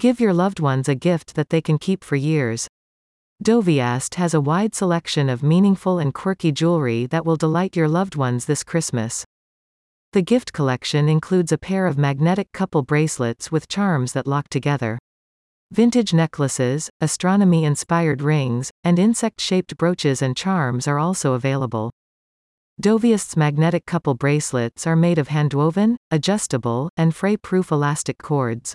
Give your loved ones a gift that they can keep for years. Doviast has a wide selection of meaningful and quirky jewelry that will delight your loved ones this Christmas. The gift collection includes a pair of magnetic couple bracelets with charms that lock together. Vintage necklaces, astronomy inspired rings, and insect shaped brooches and charms are also available. Doviast's magnetic couple bracelets are made of handwoven, adjustable, and fray proof elastic cords.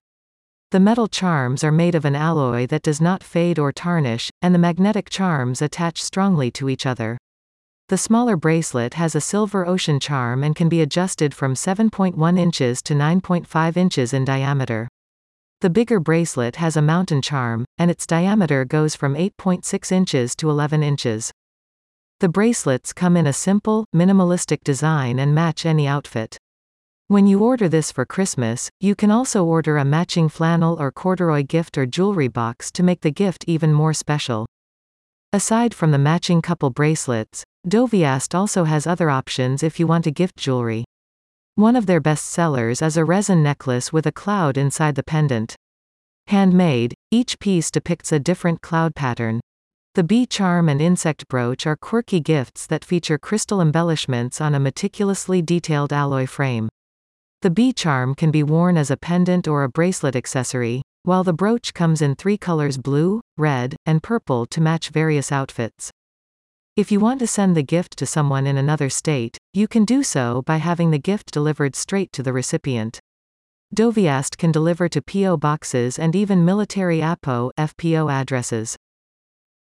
The metal charms are made of an alloy that does not fade or tarnish, and the magnetic charms attach strongly to each other. The smaller bracelet has a silver ocean charm and can be adjusted from 7.1 inches to 9.5 inches in diameter. The bigger bracelet has a mountain charm, and its diameter goes from 8.6 inches to 11 inches. The bracelets come in a simple, minimalistic design and match any outfit. When you order this for Christmas, you can also order a matching flannel or corduroy gift or jewelry box to make the gift even more special. Aside from the matching couple bracelets, Doviast also has other options if you want to gift jewelry. One of their best sellers is a resin necklace with a cloud inside the pendant. Handmade, each piece depicts a different cloud pattern. The bee charm and insect brooch are quirky gifts that feature crystal embellishments on a meticulously detailed alloy frame. The bee charm can be worn as a pendant or a bracelet accessory, while the brooch comes in three colors blue, red, and purple to match various outfits. If you want to send the gift to someone in another state, you can do so by having the gift delivered straight to the recipient. Doviast can deliver to PO boxes and even military APO FPO addresses.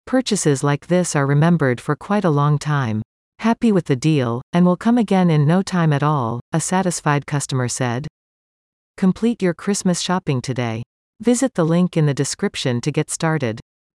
Purchases like this are remembered for quite a long time. Happy with the deal, and will come again in no time at all, a satisfied customer said. Complete your Christmas shopping today. Visit the link in the description to get started.